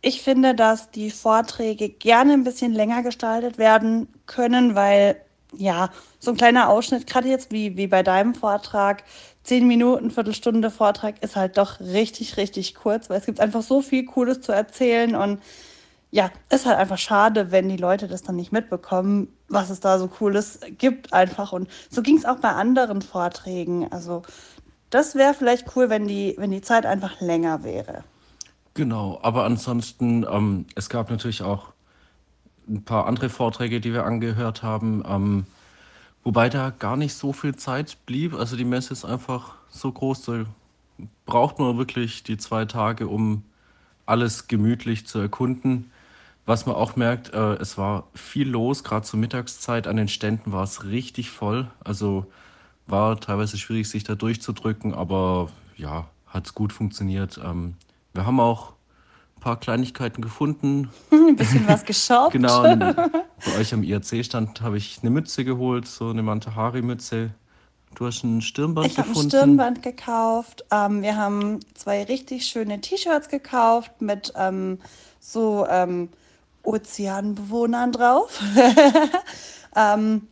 ich finde, dass die Vorträge gerne ein bisschen länger gestaltet werden können, weil ja, so ein kleiner Ausschnitt, gerade jetzt wie, wie bei deinem Vortrag, zehn Minuten, Viertelstunde Vortrag ist halt doch richtig, richtig kurz, weil es gibt einfach so viel Cooles zu erzählen und ja, ist halt einfach schade, wenn die Leute das dann nicht mitbekommen, was es da so Cooles gibt einfach. Und so ging es auch bei anderen Vorträgen. Also das wäre vielleicht cool, wenn die, wenn die Zeit einfach länger wäre. Genau, aber ansonsten, ähm, es gab natürlich auch ein paar andere Vorträge, die wir angehört haben, ähm, wobei da gar nicht so viel Zeit blieb. Also die Messe ist einfach so groß, da braucht man wirklich die zwei Tage, um alles gemütlich zu erkunden. Was man auch merkt, äh, es war viel los, gerade zur Mittagszeit. An den Ständen war es richtig voll. Also war teilweise schwierig, sich da durchzudrücken, aber ja, hat es gut funktioniert. Ähm, wir haben auch ein paar Kleinigkeiten gefunden. Ein bisschen was geshoppt. genau. Bei euch am IRC-Stand habe ich eine Mütze geholt, so eine Mantahari-Mütze. Du hast ein Stirnband ich gefunden. Ich habe ein Stirnband gekauft. Ähm, wir haben zwei richtig schöne T-Shirts gekauft mit ähm, so ähm, Ozeanbewohnern drauf. ähm,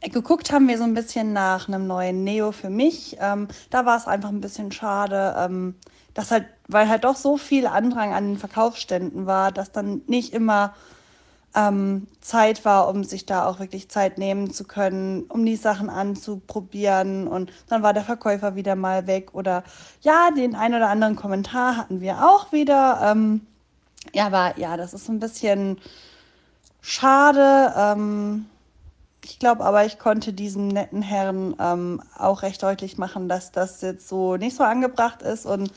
geguckt haben wir so ein bisschen nach einem neuen Neo für mich. Ähm, da war es einfach ein bisschen schade, ähm, dass halt, weil halt doch so viel Andrang an den Verkaufsständen war, dass dann nicht immer ähm, Zeit war, um sich da auch wirklich Zeit nehmen zu können, um die Sachen anzuprobieren. Und dann war der Verkäufer wieder mal weg. Oder ja, den ein oder anderen Kommentar hatten wir auch wieder. Ähm, ja, aber ja, das ist ein bisschen schade. Ähm, ich glaube aber, ich konnte diesem netten Herrn ähm, auch recht deutlich machen, dass das jetzt so nicht so angebracht ist und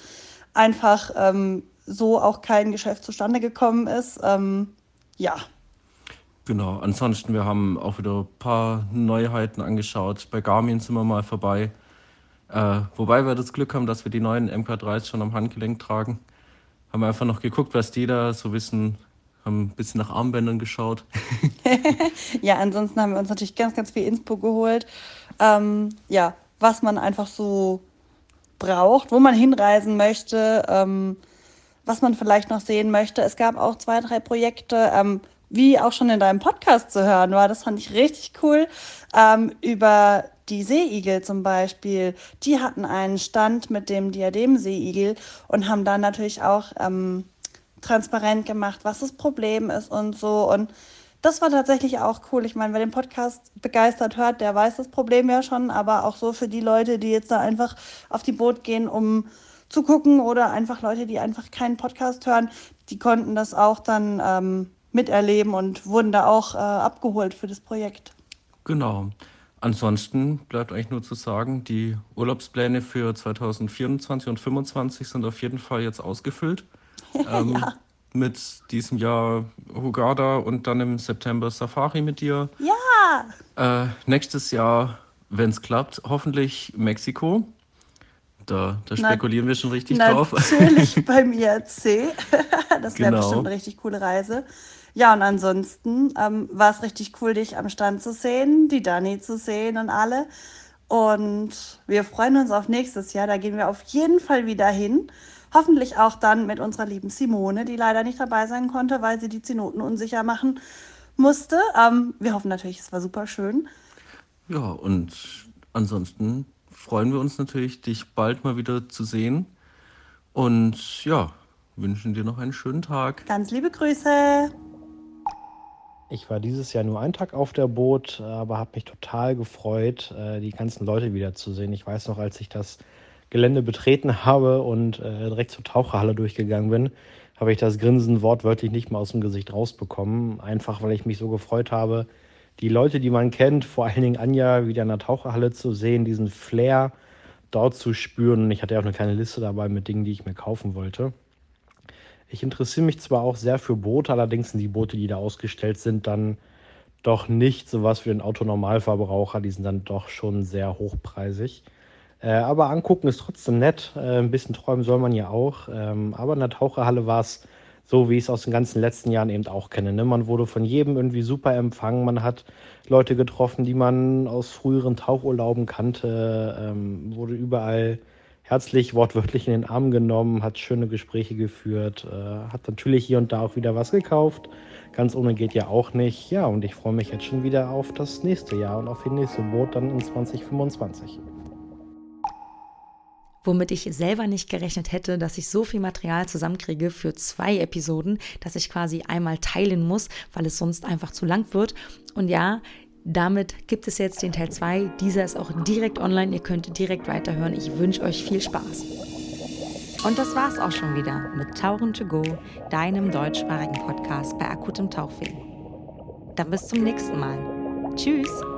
einfach ähm, so auch kein Geschäft zustande gekommen ist. Ähm, ja, Genau, ansonsten, wir haben auch wieder ein paar Neuheiten angeschaut. Bei Garmin sind wir mal vorbei. Äh, wobei wir das Glück haben, dass wir die neuen MK3s schon am Handgelenk tragen. Haben einfach noch geguckt, was die da so wissen. Haben ein bisschen nach Armbändern geschaut. ja, ansonsten haben wir uns natürlich ganz, ganz viel Inspo geholt. Ähm, ja, was man einfach so braucht, wo man hinreisen möchte, ähm, was man vielleicht noch sehen möchte. Es gab auch zwei, drei Projekte. Ähm, wie auch schon in deinem Podcast zu hören war. Das fand ich richtig cool. Ähm, über die Seeigel zum Beispiel, die hatten einen Stand mit dem Diadem-Seeigel und haben dann natürlich auch ähm, transparent gemacht, was das Problem ist und so. Und das war tatsächlich auch cool. Ich meine, wer den Podcast begeistert hört, der weiß das Problem ja schon, aber auch so für die Leute, die jetzt da einfach auf die Boot gehen, um zu gucken oder einfach Leute, die einfach keinen Podcast hören, die konnten das auch dann ähm, miterleben und wurden da auch äh, abgeholt für das Projekt. Genau. Ansonsten bleibt eigentlich nur zu sagen, die Urlaubspläne für 2024 und 2025 sind auf jeden Fall jetzt ausgefüllt. ähm, ja. Mit diesem Jahr Hugada und dann im September Safari mit dir. Ja! Äh, nächstes Jahr, wenn es klappt, hoffentlich Mexiko. Da, da spekulieren Na, wir schon richtig natürlich drauf. Natürlich beim IRC. das wäre genau. bestimmt eine richtig coole Reise. Ja, und ansonsten ähm, war es richtig cool, dich am Stand zu sehen, die Dani zu sehen und alle. Und wir freuen uns auf nächstes Jahr. Da gehen wir auf jeden Fall wieder hin. Hoffentlich auch dann mit unserer lieben Simone, die leider nicht dabei sein konnte, weil sie die Zenoten unsicher machen musste. Ähm, wir hoffen natürlich, es war super schön. Ja, und ansonsten freuen wir uns natürlich, dich bald mal wieder zu sehen. Und ja, wünschen dir noch einen schönen Tag. Ganz liebe Grüße. Ich war dieses Jahr nur einen Tag auf der Boot, aber habe mich total gefreut, äh, die ganzen Leute wiederzusehen. Ich weiß noch, als ich das Gelände betreten habe und äh, direkt zur Taucherhalle durchgegangen bin, habe ich das Grinsen wortwörtlich nicht mehr aus dem Gesicht rausbekommen. Einfach weil ich mich so gefreut habe, die Leute, die man kennt, vor allen Dingen Anja, wieder in der Taucherhalle zu sehen, diesen Flair dort zu spüren. Ich hatte ja auch eine kleine Liste dabei mit Dingen, die ich mir kaufen wollte. Ich interessiere mich zwar auch sehr für Boote, allerdings sind die Boote, die da ausgestellt sind, dann doch nicht sowas für den Autonormalverbraucher. Die sind dann doch schon sehr hochpreisig. Äh, aber angucken ist trotzdem nett. Äh, ein bisschen träumen soll man ja auch. Ähm, aber in der Taucherhalle war es so, wie ich es aus den ganzen letzten Jahren eben auch kenne. Ne? Man wurde von jedem irgendwie super empfangen. Man hat Leute getroffen, die man aus früheren Tauchurlauben kannte. Ähm, wurde überall herzlich wortwörtlich in den Arm genommen, hat schöne Gespräche geführt, äh, hat natürlich hier und da auch wieder was gekauft. Ganz ohne geht ja auch nicht. Ja, und ich freue mich jetzt schon wieder auf das nächste Jahr und auf die nächste Boot dann in 2025 womit ich selber nicht gerechnet hätte, dass ich so viel Material zusammenkriege für zwei Episoden, dass ich quasi einmal teilen muss, weil es sonst einfach zu lang wird. Und ja, damit gibt es jetzt den Teil 2. Dieser ist auch direkt online. Ihr könnt direkt weiterhören. Ich wünsche euch viel Spaß. Und das war's auch schon wieder mit Tauchen to Go, deinem deutschsprachigen Podcast bei akutem Tauchweh. Dann bis zum nächsten Mal. Tschüss!